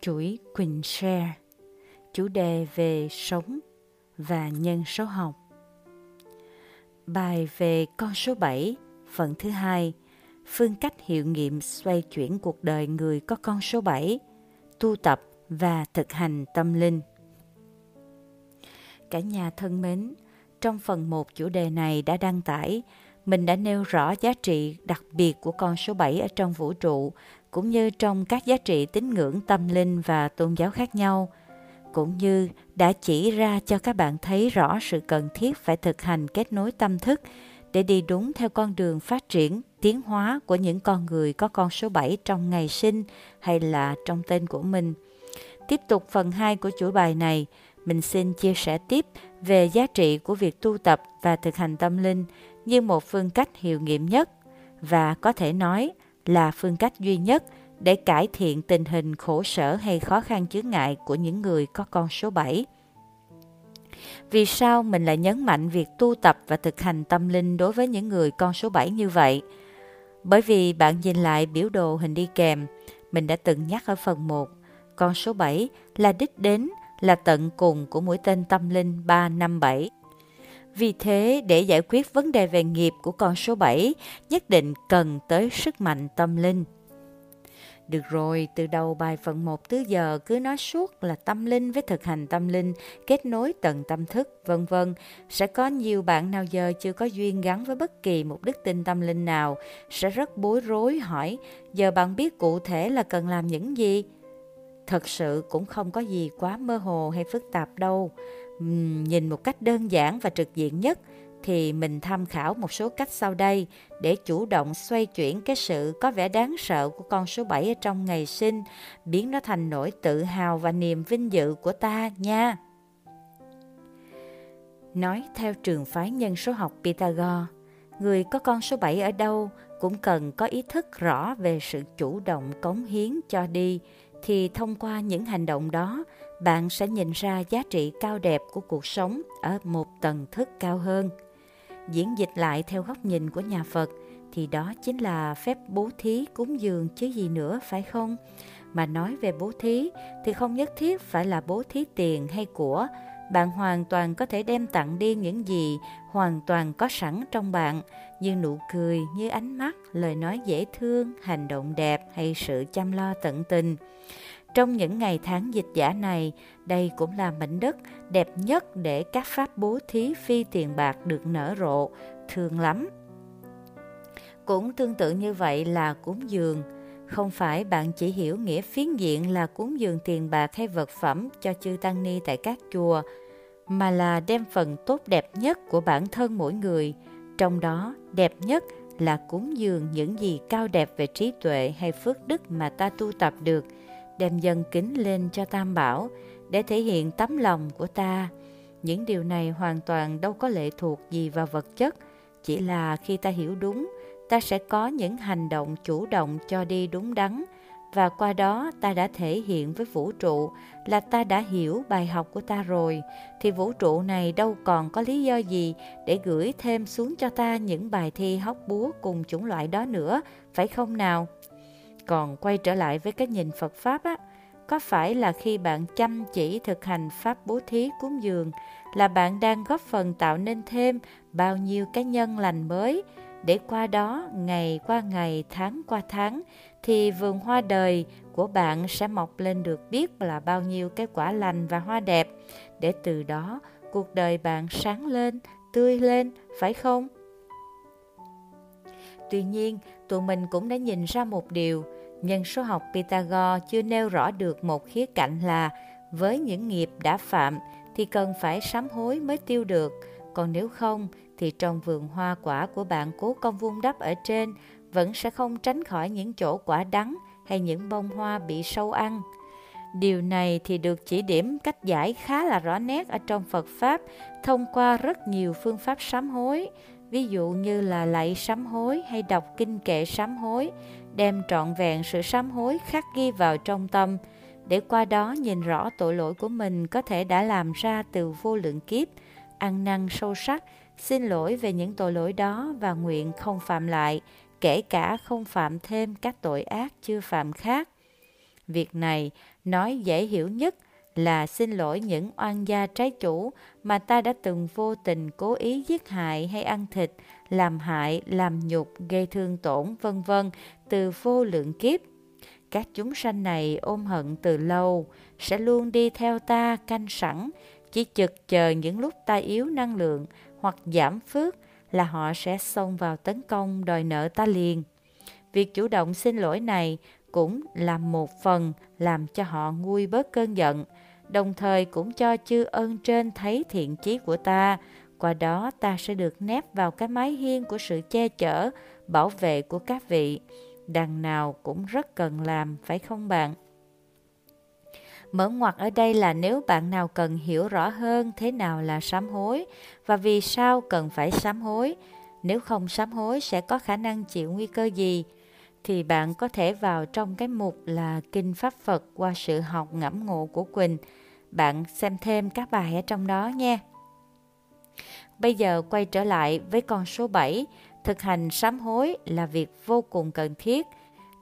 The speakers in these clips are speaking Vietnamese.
chuỗi Quỳnh Share, chủ đề về sống và nhân số học. Bài về con số 7, phần thứ hai, phương cách hiệu nghiệm xoay chuyển cuộc đời người có con số 7, tu tập và thực hành tâm linh. Cả nhà thân mến, trong phần 1 chủ đề này đã đăng tải, mình đã nêu rõ giá trị đặc biệt của con số 7 ở trong vũ trụ, cũng như trong các giá trị tín ngưỡng tâm linh và tôn giáo khác nhau, cũng như đã chỉ ra cho các bạn thấy rõ sự cần thiết phải thực hành kết nối tâm thức để đi đúng theo con đường phát triển, tiến hóa của những con người có con số 7 trong ngày sinh hay là trong tên của mình. Tiếp tục phần 2 của chuỗi bài này, mình xin chia sẻ tiếp về giá trị của việc tu tập và thực hành tâm linh như một phương cách hiệu nghiệm nhất và có thể nói là phương cách duy nhất để cải thiện tình hình khổ sở hay khó khăn chướng ngại của những người có con số 7. Vì sao mình lại nhấn mạnh việc tu tập và thực hành tâm linh đối với những người con số 7 như vậy? Bởi vì bạn nhìn lại biểu đồ hình đi kèm, mình đã từng nhắc ở phần 1, con số 7 là đích đến, là tận cùng của mũi tên tâm linh 357. Vì thế, để giải quyết vấn đề về nghiệp của con số 7, nhất định cần tới sức mạnh tâm linh. Được rồi, từ đầu bài phần 1 tới giờ cứ nói suốt là tâm linh với thực hành tâm linh, kết nối tận tâm thức, vân vân. Sẽ có nhiều bạn nào giờ chưa có duyên gắn với bất kỳ một đức tin tâm linh nào, sẽ rất bối rối hỏi, giờ bạn biết cụ thể là cần làm những gì? Thật sự cũng không có gì quá mơ hồ hay phức tạp đâu. Nhìn một cách đơn giản và trực diện nhất, thì mình tham khảo một số cách sau đây để chủ động xoay chuyển cái sự có vẻ đáng sợ của con số 7 ở trong ngày sinh, biến nó thành nỗi tự hào và niềm vinh dự của ta nha. Nói theo trường phái nhân số học Pythagore, người có con số 7 ở đâu cũng cần có ý thức rõ về sự chủ động cống hiến cho đi, thì thông qua những hành động đó, bạn sẽ nhìn ra giá trị cao đẹp của cuộc sống ở một tầng thức cao hơn diễn dịch lại theo góc nhìn của nhà Phật thì đó chính là phép bố thí cúng dường chứ gì nữa phải không? Mà nói về bố thí thì không nhất thiết phải là bố thí tiền hay của, bạn hoàn toàn có thể đem tặng đi những gì hoàn toàn có sẵn trong bạn như nụ cười, như ánh mắt, lời nói dễ thương, hành động đẹp hay sự chăm lo tận tình. Trong những ngày tháng dịch giả này, đây cũng là mảnh đất đẹp nhất để các pháp bố thí phi tiền bạc được nở rộ, thương lắm. Cũng tương tự như vậy là cúng dường. Không phải bạn chỉ hiểu nghĩa phiến diện là cúng dường tiền bạc hay vật phẩm cho chư tăng ni tại các chùa, mà là đem phần tốt đẹp nhất của bản thân mỗi người, trong đó đẹp nhất là cúng dường những gì cao đẹp về trí tuệ hay phước đức mà ta tu tập được – đem dân kính lên cho Tam Bảo để thể hiện tấm lòng của ta. Những điều này hoàn toàn đâu có lệ thuộc gì vào vật chất, chỉ là khi ta hiểu đúng, ta sẽ có những hành động chủ động cho đi đúng đắn, và qua đó ta đã thể hiện với vũ trụ là ta đã hiểu bài học của ta rồi, thì vũ trụ này đâu còn có lý do gì để gửi thêm xuống cho ta những bài thi hóc búa cùng chủng loại đó nữa, phải không nào? Còn quay trở lại với cái nhìn Phật Pháp á, có phải là khi bạn chăm chỉ thực hành Pháp bố thí cúng dường là bạn đang góp phần tạo nên thêm bao nhiêu cái nhân lành mới? Để qua đó ngày qua ngày tháng qua tháng thì vườn hoa đời của bạn sẽ mọc lên được biết là bao nhiêu cái quả lành và hoa đẹp. Để từ đó cuộc đời bạn sáng lên tươi lên phải không? Tuy nhiên tụi mình cũng đã nhìn ra một điều. Nhân số học Pythagore chưa nêu rõ được một khía cạnh là với những nghiệp đã phạm thì cần phải sám hối mới tiêu được, còn nếu không thì trong vườn hoa quả của bạn cố công vuông đắp ở trên vẫn sẽ không tránh khỏi những chỗ quả đắng hay những bông hoa bị sâu ăn. Điều này thì được chỉ điểm cách giải khá là rõ nét ở trong Phật Pháp thông qua rất nhiều phương pháp sám hối, ví dụ như là lạy sám hối hay đọc kinh kệ sám hối, đem trọn vẹn sự sám hối khắc ghi vào trong tâm, để qua đó nhìn rõ tội lỗi của mình có thể đã làm ra từ vô lượng kiếp, ăn năn sâu sắc, xin lỗi về những tội lỗi đó và nguyện không phạm lại, kể cả không phạm thêm các tội ác chưa phạm khác. Việc này nói dễ hiểu nhất là xin lỗi những oan gia trái chủ mà ta đã từng vô tình cố ý giết hại hay ăn thịt, làm hại, làm nhục, gây thương tổn, vân vân từ vô lượng kiếp. Các chúng sanh này ôm hận từ lâu, sẽ luôn đi theo ta canh sẵn, chỉ chực chờ những lúc ta yếu năng lượng hoặc giảm phước là họ sẽ xông vào tấn công đòi nợ ta liền. Việc chủ động xin lỗi này cũng là một phần làm cho họ nguôi bớt cơn giận, đồng thời cũng cho chư ơn trên thấy thiện chí của ta, qua đó ta sẽ được nép vào cái mái hiên của sự che chở, bảo vệ của các vị. Đằng nào cũng rất cần làm, phải không bạn? Mở ngoặt ở đây là nếu bạn nào cần hiểu rõ hơn thế nào là sám hối và vì sao cần phải sám hối. Nếu không sám hối sẽ có khả năng chịu nguy cơ gì? Thì bạn có thể vào trong cái mục là Kinh Pháp Phật qua sự học ngẫm ngộ của Quỳnh. Bạn xem thêm các bài ở trong đó nha. Bây giờ quay trở lại với con số 7, thực hành sám hối là việc vô cùng cần thiết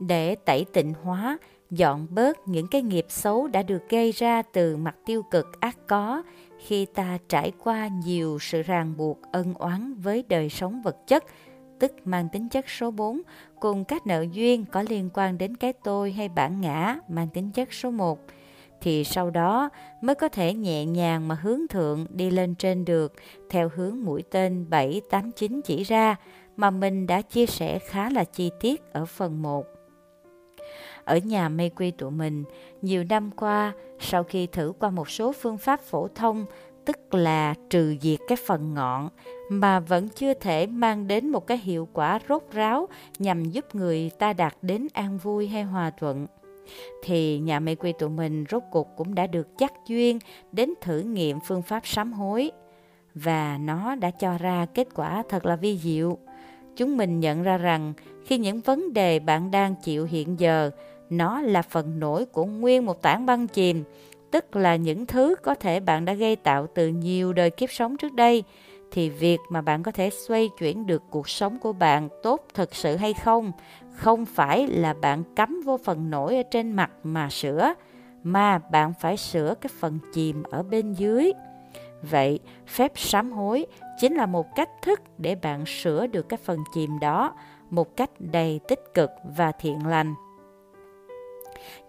để tẩy tịnh hóa dọn bớt những cái nghiệp xấu đã được gây ra từ mặt tiêu cực ác có khi ta trải qua nhiều sự ràng buộc ân oán với đời sống vật chất, tức mang tính chất số 4, cùng các nợ duyên có liên quan đến cái tôi hay bản ngã mang tính chất số 1, thì sau đó mới có thể nhẹ nhàng mà hướng thượng đi lên trên được theo hướng mũi tên 7, 8, 9 chỉ ra mà mình đã chia sẻ khá là chi tiết ở phần 1 ở nhà mê quy tụi mình. Nhiều năm qua, sau khi thử qua một số phương pháp phổ thông, tức là trừ diệt cái phần ngọn, mà vẫn chưa thể mang đến một cái hiệu quả rốt ráo nhằm giúp người ta đạt đến an vui hay hòa thuận thì nhà mê quy tụi mình rốt cuộc cũng đã được chắc duyên đến thử nghiệm phương pháp sám hối và nó đã cho ra kết quả thật là vi diệu. Chúng mình nhận ra rằng khi những vấn đề bạn đang chịu hiện giờ nó là phần nổi của nguyên một tảng băng chìm, tức là những thứ có thể bạn đã gây tạo từ nhiều đời kiếp sống trước đây, thì việc mà bạn có thể xoay chuyển được cuộc sống của bạn tốt thực sự hay không, không phải là bạn cắm vô phần nổi ở trên mặt mà sửa, mà bạn phải sửa cái phần chìm ở bên dưới. Vậy, phép sám hối chính là một cách thức để bạn sửa được cái phần chìm đó một cách đầy tích cực và thiện lành.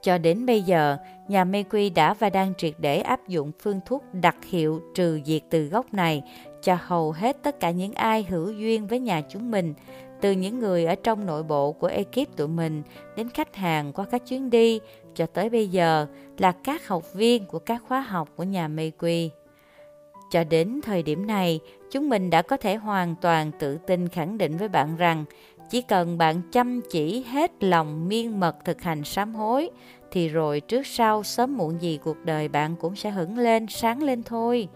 Cho đến bây giờ, nhà mê quy đã và đang triệt để áp dụng phương thuốc đặc hiệu trừ diệt từ gốc này cho hầu hết tất cả những ai hữu duyên với nhà chúng mình, từ những người ở trong nội bộ của ekip tụi mình đến khách hàng qua các chuyến đi cho tới bây giờ là các học viên của các khóa học của nhà mê quy. Cho đến thời điểm này, chúng mình đã có thể hoàn toàn tự tin khẳng định với bạn rằng chỉ cần bạn chăm chỉ hết lòng miên mật thực hành sám hối, thì rồi trước sau sớm muộn gì cuộc đời bạn cũng sẽ hững lên, sáng lên thôi.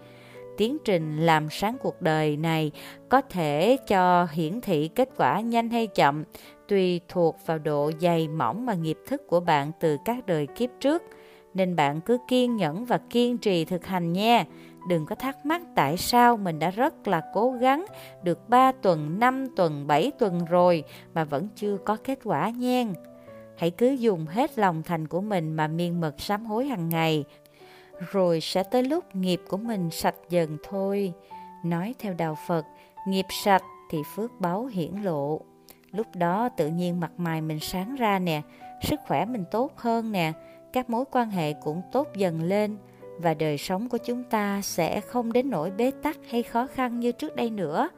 Tiến trình làm sáng cuộc đời này có thể cho hiển thị kết quả nhanh hay chậm, tùy thuộc vào độ dày mỏng mà nghiệp thức của bạn từ các đời kiếp trước. Nên bạn cứ kiên nhẫn và kiên trì thực hành nha đừng có thắc mắc tại sao mình đã rất là cố gắng được 3 tuần, 5 tuần, 7 tuần rồi mà vẫn chưa có kết quả nhen. Hãy cứ dùng hết lòng thành của mình mà miên mật sám hối hàng ngày, rồi sẽ tới lúc nghiệp của mình sạch dần thôi. Nói theo đạo Phật, nghiệp sạch thì phước báu hiển lộ. Lúc đó tự nhiên mặt mày mình sáng ra nè, sức khỏe mình tốt hơn nè, các mối quan hệ cũng tốt dần lên, và đời sống của chúng ta sẽ không đến nỗi bế tắc hay khó khăn như trước đây nữa.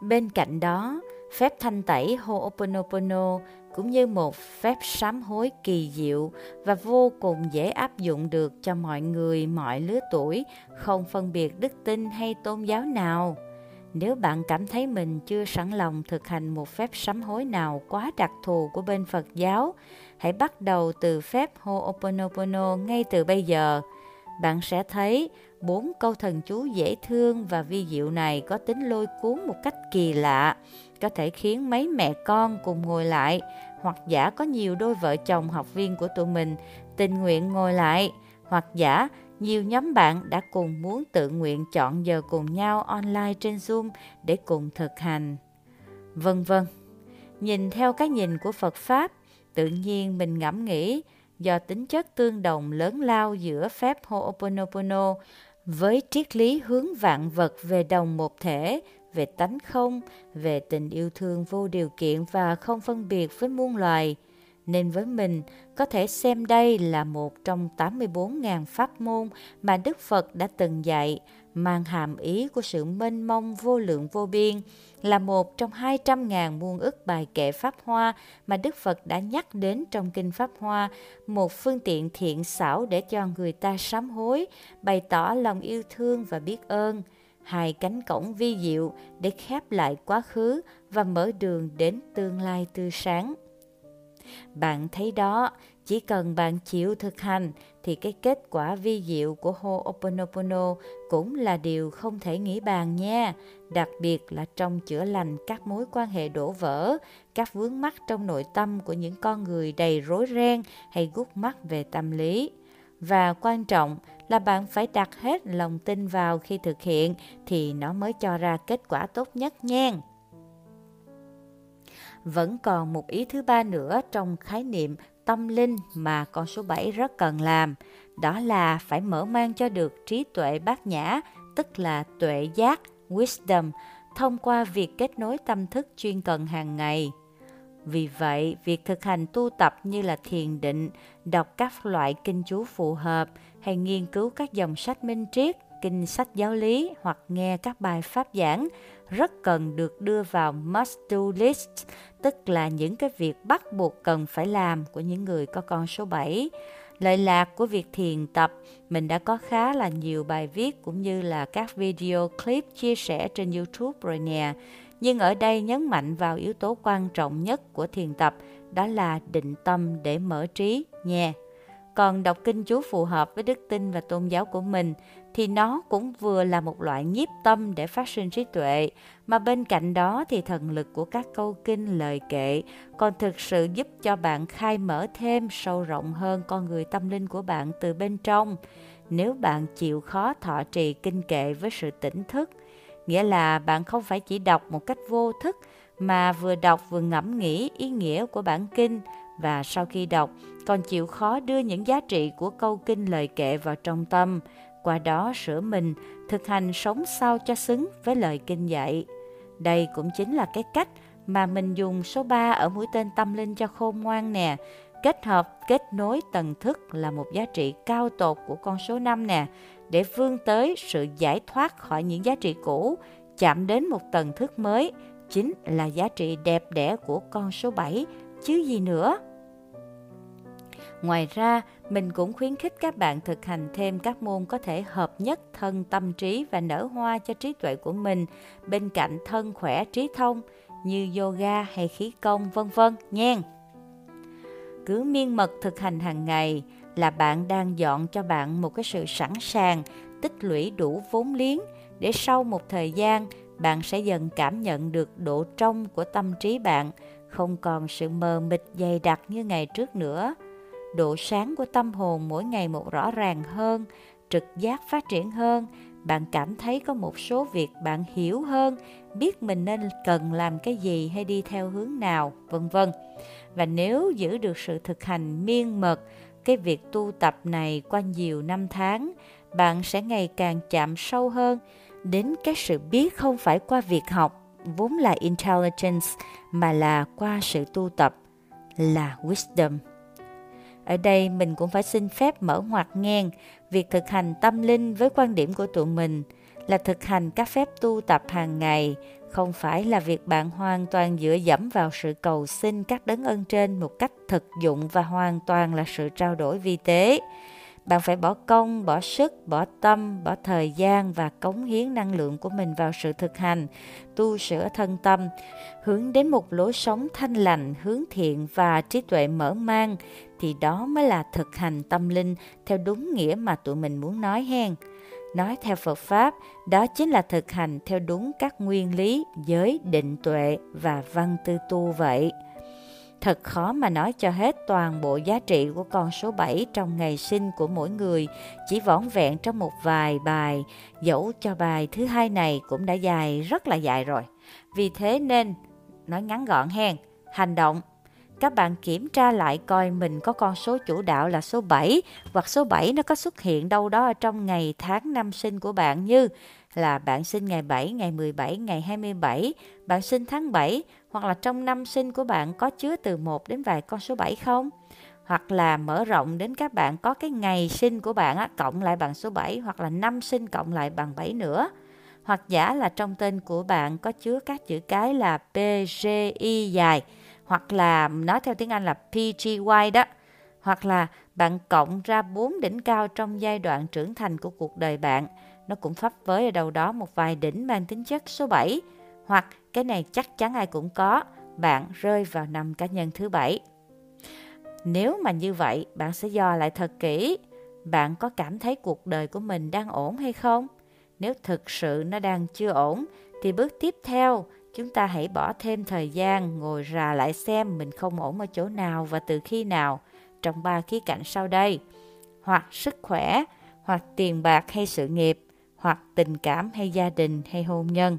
Bên cạnh đó, phép thanh tẩy Ho'oponopono cũng như một phép sám hối kỳ diệu và vô cùng dễ áp dụng được cho mọi người mọi lứa tuổi, không phân biệt đức tin hay tôn giáo nào. Nếu bạn cảm thấy mình chưa sẵn lòng thực hành một phép sám hối nào quá đặc thù của bên Phật giáo, hãy bắt đầu từ phép Ho'oponopono ngay từ bây giờ. Bạn sẽ thấy bốn câu thần chú dễ thương và vi diệu này có tính lôi cuốn một cách kỳ lạ, có thể khiến mấy mẹ con cùng ngồi lại, hoặc giả có nhiều đôi vợ chồng học viên của tụi mình tình nguyện ngồi lại, hoặc giả nhiều nhóm bạn đã cùng muốn tự nguyện chọn giờ cùng nhau online trên Zoom để cùng thực hành. Vân vân. Nhìn theo cái nhìn của Phật Pháp, Tự nhiên mình ngẫm nghĩ, do tính chất tương đồng lớn lao giữa phép Ho'oponopono với triết lý hướng vạn vật về đồng một thể, về tánh không, về tình yêu thương vô điều kiện và không phân biệt với muôn loài. Nên với mình, có thể xem đây là một trong 84.000 pháp môn mà Đức Phật đã từng dạy, mang hàm ý của sự mênh mông vô lượng vô biên, là một trong 200.000 muôn ức bài kệ Pháp Hoa mà Đức Phật đã nhắc đến trong Kinh Pháp Hoa, một phương tiện thiện xảo để cho người ta sám hối, bày tỏ lòng yêu thương và biết ơn, hai cánh cổng vi diệu để khép lại quá khứ và mở đường đến tương lai tươi sáng. Bạn thấy đó, chỉ cần bạn chịu thực hành thì cái kết quả vi diệu của Ho'oponopono cũng là điều không thể nghĩ bàn nha. Đặc biệt là trong chữa lành các mối quan hệ đổ vỡ, các vướng mắc trong nội tâm của những con người đầy rối ren hay gút mắt về tâm lý. Và quan trọng là bạn phải đặt hết lòng tin vào khi thực hiện thì nó mới cho ra kết quả tốt nhất nha. Vẫn còn một ý thứ ba nữa trong khái niệm tâm linh mà con số 7 rất cần làm, đó là phải mở mang cho được trí tuệ bát nhã, tức là tuệ giác, wisdom, thông qua việc kết nối tâm thức chuyên cần hàng ngày. Vì vậy, việc thực hành tu tập như là thiền định, đọc các loại kinh chú phù hợp hay nghiên cứu các dòng sách minh triết, kinh sách giáo lý hoặc nghe các bài pháp giảng rất cần được đưa vào must do list, tức là những cái việc bắt buộc cần phải làm của những người có con số 7. Lợi lạc của việc thiền tập, mình đã có khá là nhiều bài viết cũng như là các video clip chia sẻ trên YouTube rồi nè. Nhưng ở đây nhấn mạnh vào yếu tố quan trọng nhất của thiền tập, đó là định tâm để mở trí nha. Còn đọc kinh chú phù hợp với đức tin và tôn giáo của mình thì nó cũng vừa là một loại nhiếp tâm để phát sinh trí tuệ, mà bên cạnh đó thì thần lực của các câu kinh lời kệ còn thực sự giúp cho bạn khai mở thêm sâu rộng hơn con người tâm linh của bạn từ bên trong. Nếu bạn chịu khó thọ trì kinh kệ với sự tỉnh thức, nghĩa là bạn không phải chỉ đọc một cách vô thức mà vừa đọc vừa ngẫm nghĩ ý nghĩa của bản kinh và sau khi đọc còn chịu khó đưa những giá trị của câu kinh lời kệ vào trong tâm qua đó sửa mình, thực hành sống sao cho xứng với lời kinh dạy. Đây cũng chính là cái cách mà mình dùng số 3 ở mũi tên tâm linh cho khôn ngoan nè. Kết hợp, kết nối tầng thức là một giá trị cao tột của con số 5 nè, để vươn tới sự giải thoát khỏi những giá trị cũ, chạm đến một tầng thức mới, chính là giá trị đẹp đẽ của con số 7, chứ gì nữa. Ngoài ra, mình cũng khuyến khích các bạn thực hành thêm các môn có thể hợp nhất thân tâm trí và nở hoa cho trí tuệ của mình bên cạnh thân khỏe trí thông như yoga hay khí công vân vân nha. Cứ miên mật thực hành hàng ngày là bạn đang dọn cho bạn một cái sự sẵn sàng tích lũy đủ vốn liếng để sau một thời gian bạn sẽ dần cảm nhận được độ trong của tâm trí bạn, không còn sự mờ mịt dày đặc như ngày trước nữa độ sáng của tâm hồn mỗi ngày một rõ ràng hơn, trực giác phát triển hơn, bạn cảm thấy có một số việc bạn hiểu hơn, biết mình nên cần làm cái gì hay đi theo hướng nào, vân vân. Và nếu giữ được sự thực hành miên mật, cái việc tu tập này qua nhiều năm tháng, bạn sẽ ngày càng chạm sâu hơn đến cái sự biết không phải qua việc học vốn là intelligence mà là qua sự tu tập là wisdom. Ở đây mình cũng phải xin phép mở ngoặt ngang việc thực hành tâm linh với quan điểm của tụi mình là thực hành các phép tu tập hàng ngày, không phải là việc bạn hoàn toàn dựa dẫm vào sự cầu xin các đấng ân trên một cách thực dụng và hoàn toàn là sự trao đổi vi tế. Bạn phải bỏ công, bỏ sức, bỏ tâm, bỏ thời gian và cống hiến năng lượng của mình vào sự thực hành, tu sửa thân tâm, hướng đến một lối sống thanh lành, hướng thiện và trí tuệ mở mang, thì đó mới là thực hành tâm linh theo đúng nghĩa mà tụi mình muốn nói hen. Nói theo Phật Pháp, đó chính là thực hành theo đúng các nguyên lý, giới, định tuệ và văn tư tu vậy. Thật khó mà nói cho hết toàn bộ giá trị của con số 7 trong ngày sinh của mỗi người, chỉ vỏn vẹn trong một vài bài, dẫu cho bài thứ hai này cũng đã dài rất là dài rồi. Vì thế nên, nói ngắn gọn hen, hành động các bạn kiểm tra lại coi mình có con số chủ đạo là số 7 hoặc số 7 nó có xuất hiện đâu đó trong ngày tháng năm sinh của bạn như là bạn sinh ngày 7, ngày 17, ngày 27, bạn sinh tháng 7 hoặc là trong năm sinh của bạn có chứa từ 1 đến vài con số 7 không? Hoặc là mở rộng đến các bạn có cái ngày sinh của bạn á, cộng lại bằng số 7 hoặc là năm sinh cộng lại bằng 7 nữa. Hoặc giả là trong tên của bạn có chứa các chữ cái là PGI dài hoặc là nói theo tiếng Anh là PGY đó. Hoặc là bạn cộng ra bốn đỉnh cao trong giai đoạn trưởng thành của cuộc đời bạn nó cũng pháp với ở đâu đó một vài đỉnh mang tính chất số 7 hoặc cái này chắc chắn ai cũng có, bạn rơi vào năm cá nhân thứ bảy. Nếu mà như vậy, bạn sẽ dò lại thật kỹ, bạn có cảm thấy cuộc đời của mình đang ổn hay không? Nếu thực sự nó đang chưa ổn, thì bước tiếp theo, chúng ta hãy bỏ thêm thời gian ngồi rà lại xem mình không ổn ở chỗ nào và từ khi nào trong ba khía cạnh sau đây. Hoặc sức khỏe, hoặc tiền bạc hay sự nghiệp, hoặc tình cảm hay gia đình hay hôn nhân.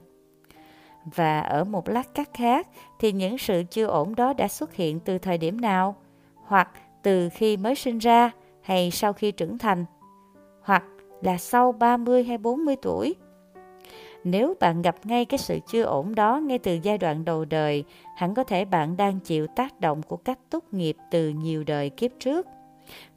Và ở một lát cắt khác thì những sự chưa ổn đó đã xuất hiện từ thời điểm nào? Hoặc từ khi mới sinh ra hay sau khi trưởng thành? Hoặc là sau 30 hay 40 tuổi? Nếu bạn gặp ngay cái sự chưa ổn đó ngay từ giai đoạn đầu đời, hẳn có thể bạn đang chịu tác động của cách tốt nghiệp từ nhiều đời kiếp trước.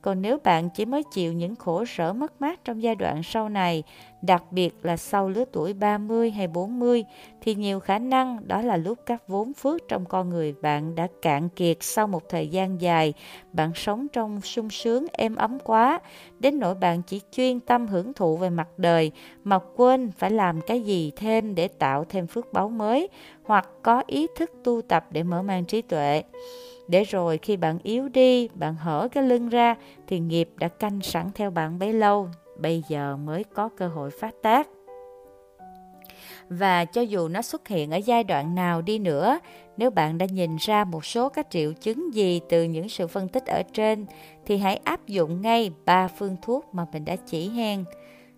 Còn nếu bạn chỉ mới chịu những khổ sở mất mát trong giai đoạn sau này, đặc biệt là sau lứa tuổi 30 hay 40, thì nhiều khả năng đó là lúc các vốn phước trong con người bạn đã cạn kiệt sau một thời gian dài. Bạn sống trong sung sướng êm ấm quá, đến nỗi bạn chỉ chuyên tâm hưởng thụ về mặt đời, mà quên phải làm cái gì thêm để tạo thêm phước báu mới, hoặc có ý thức tu tập để mở mang trí tuệ để rồi khi bạn yếu đi, bạn hở cái lưng ra thì nghiệp đã canh sẵn theo bạn bấy lâu, bây giờ mới có cơ hội phát tác. Và cho dù nó xuất hiện ở giai đoạn nào đi nữa, nếu bạn đã nhìn ra một số các triệu chứng gì từ những sự phân tích ở trên, thì hãy áp dụng ngay ba phương thuốc mà mình đã chỉ hen.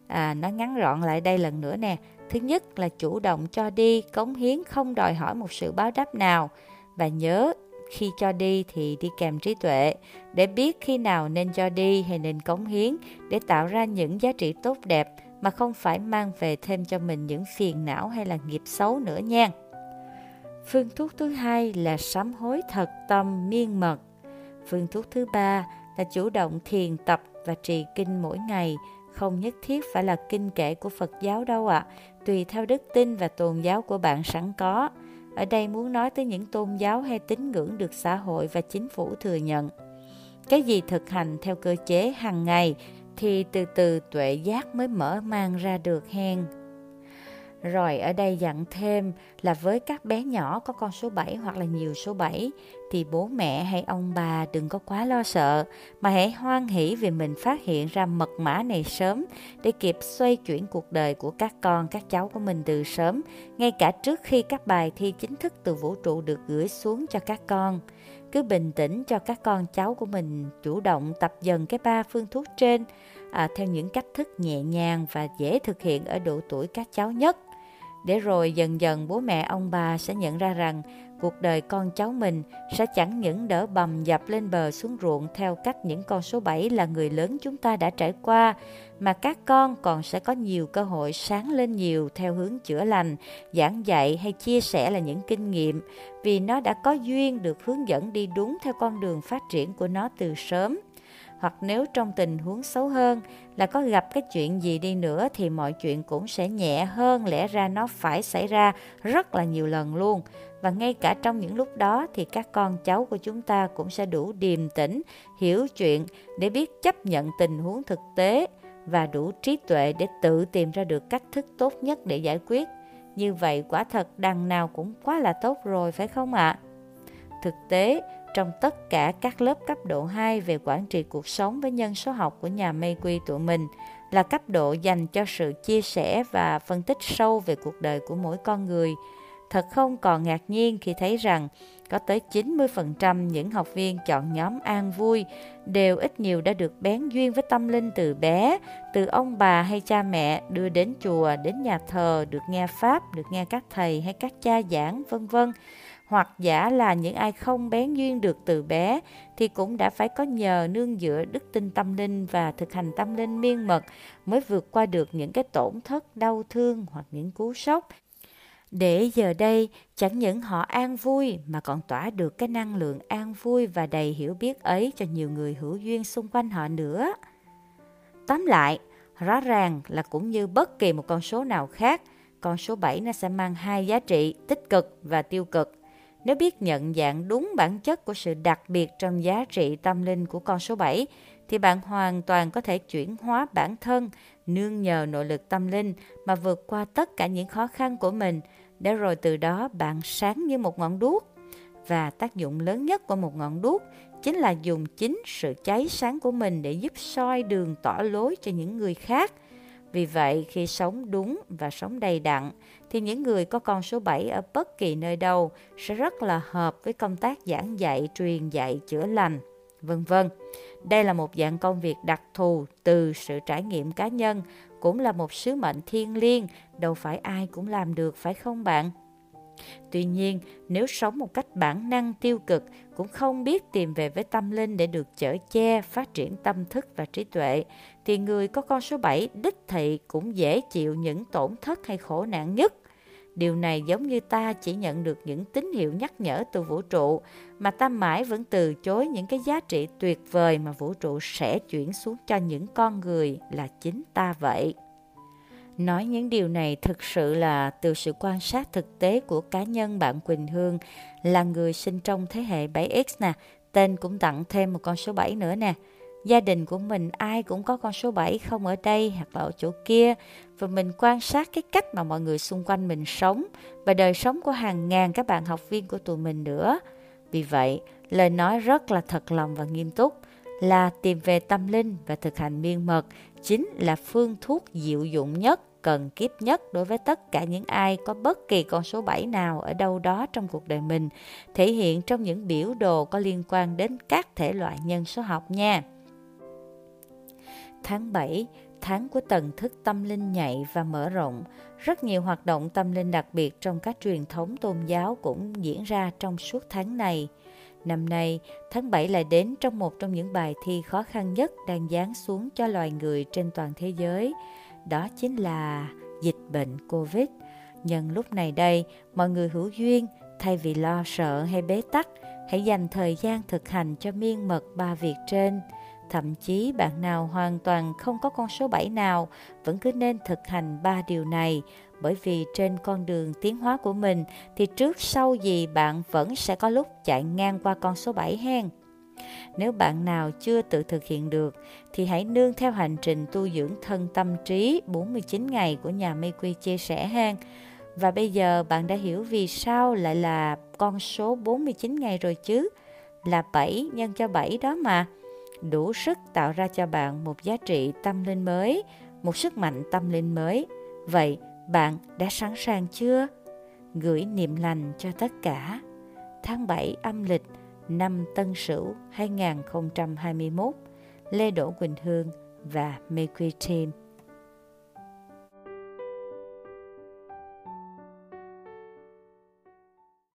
À, nó ngắn gọn lại đây lần nữa nè. Thứ nhất là chủ động cho đi, cống hiến không đòi hỏi một sự báo đáp nào. Và nhớ khi cho đi thì đi kèm trí tuệ để biết khi nào nên cho đi hay nên cống hiến để tạo ra những giá trị tốt đẹp mà không phải mang về thêm cho mình những phiền não hay là nghiệp xấu nữa nha. Phương thuốc thứ hai là sám hối thật tâm miên mật. Phương thuốc thứ ba là chủ động thiền tập và trì kinh mỗi ngày, không nhất thiết phải là kinh kệ của Phật giáo đâu ạ, à, tùy theo đức tin và tôn giáo của bạn sẵn có. Ở đây muốn nói tới những tôn giáo hay tín ngưỡng được xã hội và chính phủ thừa nhận. Cái gì thực hành theo cơ chế hàng ngày thì từ từ tuệ giác mới mở mang ra được hen. Rồi ở đây dặn thêm là với các bé nhỏ có con số 7 hoặc là nhiều số 7 thì bố mẹ hay ông bà đừng có quá lo sợ mà hãy hoan hỷ vì mình phát hiện ra mật mã này sớm để kịp xoay chuyển cuộc đời của các con, các cháu của mình từ sớm, ngay cả trước khi các bài thi chính thức từ vũ trụ được gửi xuống cho các con. Cứ bình tĩnh cho các con cháu của mình chủ động tập dần cái ba phương thuốc trên à, theo những cách thức nhẹ nhàng và dễ thực hiện ở độ tuổi các cháu nhất để rồi dần dần bố mẹ ông bà sẽ nhận ra rằng cuộc đời con cháu mình sẽ chẳng những đỡ bầm dập lên bờ xuống ruộng theo cách những con số 7 là người lớn chúng ta đã trải qua, mà các con còn sẽ có nhiều cơ hội sáng lên nhiều theo hướng chữa lành, giảng dạy hay chia sẻ là những kinh nghiệm, vì nó đã có duyên được hướng dẫn đi đúng theo con đường phát triển của nó từ sớm hoặc nếu trong tình huống xấu hơn là có gặp cái chuyện gì đi nữa thì mọi chuyện cũng sẽ nhẹ hơn, lẽ ra nó phải xảy ra rất là nhiều lần luôn và ngay cả trong những lúc đó thì các con cháu của chúng ta cũng sẽ đủ điềm tĩnh, hiểu chuyện để biết chấp nhận tình huống thực tế và đủ trí tuệ để tự tìm ra được cách thức tốt nhất để giải quyết như vậy quả thật đằng nào cũng quá là tốt rồi, phải không ạ à? thực tế trong tất cả các lớp cấp độ 2 về quản trị cuộc sống với nhân số học của nhà mây quy tụi mình là cấp độ dành cho sự chia sẻ và phân tích sâu về cuộc đời của mỗi con người. Thật không còn ngạc nhiên khi thấy rằng có tới 90% những học viên chọn nhóm an vui đều ít nhiều đã được bén duyên với tâm linh từ bé, từ ông bà hay cha mẹ đưa đến chùa, đến nhà thờ, được nghe pháp, được nghe các thầy hay các cha giảng, vân vân hoặc giả là những ai không bén duyên được từ bé thì cũng đã phải có nhờ nương dựa đức tin tâm linh và thực hành tâm linh miên mật mới vượt qua được những cái tổn thất đau thương hoặc những cú sốc để giờ đây chẳng những họ an vui mà còn tỏa được cái năng lượng an vui và đầy hiểu biết ấy cho nhiều người hữu duyên xung quanh họ nữa. Tóm lại, rõ ràng là cũng như bất kỳ một con số nào khác, con số 7 nó sẽ mang hai giá trị tích cực và tiêu cực. Nếu biết nhận dạng đúng bản chất của sự đặc biệt trong giá trị tâm linh của con số 7, thì bạn hoàn toàn có thể chuyển hóa bản thân, nương nhờ nội lực tâm linh mà vượt qua tất cả những khó khăn của mình, để rồi từ đó bạn sáng như một ngọn đuốc. Và tác dụng lớn nhất của một ngọn đuốc chính là dùng chính sự cháy sáng của mình để giúp soi đường tỏ lối cho những người khác. Vì vậy, khi sống đúng và sống đầy đặn, thì những người có con số 7 ở bất kỳ nơi đâu sẽ rất là hợp với công tác giảng dạy, truyền dạy, chữa lành, vân vân. Đây là một dạng công việc đặc thù từ sự trải nghiệm cá nhân, cũng là một sứ mệnh thiêng liêng, đâu phải ai cũng làm được phải không bạn? Tuy nhiên, nếu sống một cách bản năng tiêu cực, cũng không biết tìm về với tâm linh để được chở che, phát triển tâm thức và trí tuệ, thì người có con số 7 đích thị cũng dễ chịu những tổn thất hay khổ nạn nhất. Điều này giống như ta chỉ nhận được những tín hiệu nhắc nhở từ vũ trụ, mà ta mãi vẫn từ chối những cái giá trị tuyệt vời mà vũ trụ sẽ chuyển xuống cho những con người là chính ta vậy. Nói những điều này thực sự là từ sự quan sát thực tế của cá nhân bạn Quỳnh Hương là người sinh trong thế hệ 7X nè, tên cũng tặng thêm một con số 7 nữa nè. Gia đình của mình ai cũng có con số 7 không ở đây hoặc là ở chỗ kia và mình quan sát cái cách mà mọi người xung quanh mình sống và đời sống của hàng ngàn các bạn học viên của tụi mình nữa. Vì vậy, lời nói rất là thật lòng và nghiêm túc là tìm về tâm linh và thực hành miên mật chính là phương thuốc diệu dụng nhất cần kiếp nhất đối với tất cả những ai có bất kỳ con số 7 nào ở đâu đó trong cuộc đời mình, thể hiện trong những biểu đồ có liên quan đến các thể loại nhân số học nha. Tháng 7, tháng của tần thức tâm linh nhạy và mở rộng, rất nhiều hoạt động tâm linh đặc biệt trong các truyền thống tôn giáo cũng diễn ra trong suốt tháng này. Năm nay, tháng 7 lại đến trong một trong những bài thi khó khăn nhất đang giáng xuống cho loài người trên toàn thế giới – đó chính là dịch bệnh Covid. Nhân lúc này đây, mọi người hữu duyên, thay vì lo sợ hay bế tắc, hãy dành thời gian thực hành cho miên mật ba việc trên. Thậm chí bạn nào hoàn toàn không có con số 7 nào vẫn cứ nên thực hành ba điều này bởi vì trên con đường tiến hóa của mình thì trước sau gì bạn vẫn sẽ có lúc chạy ngang qua con số 7 hen. Nếu bạn nào chưa tự thực hiện được, thì hãy nương theo hành trình tu dưỡng thân tâm trí 49 ngày của nhà Mê Quy chia sẻ hen Và bây giờ bạn đã hiểu vì sao lại là con số 49 ngày rồi chứ? Là 7 nhân cho 7 đó mà. Đủ sức tạo ra cho bạn một giá trị tâm linh mới, một sức mạnh tâm linh mới. Vậy bạn đã sẵn sàng chưa? Gửi niềm lành cho tất cả. Tháng 7 âm lịch năm Tân Sửu 2021, Lê Đỗ Quỳnh Hương và Mê Team.